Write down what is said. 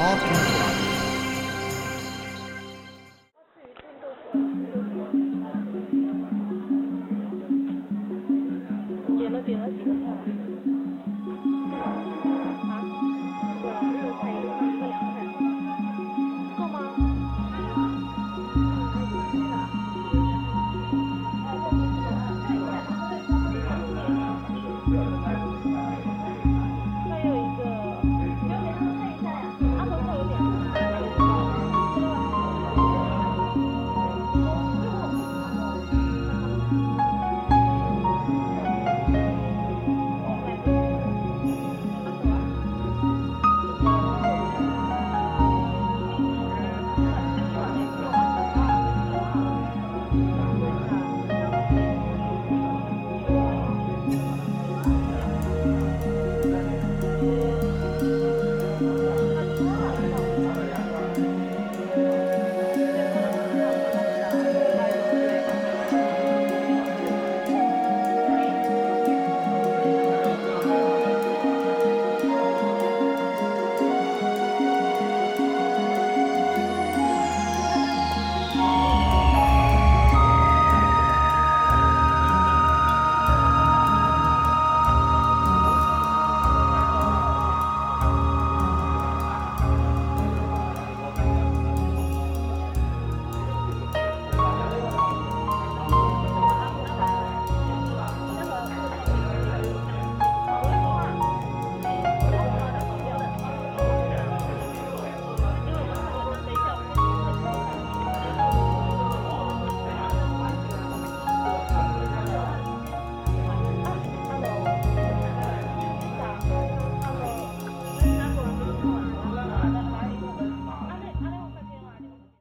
好点了点了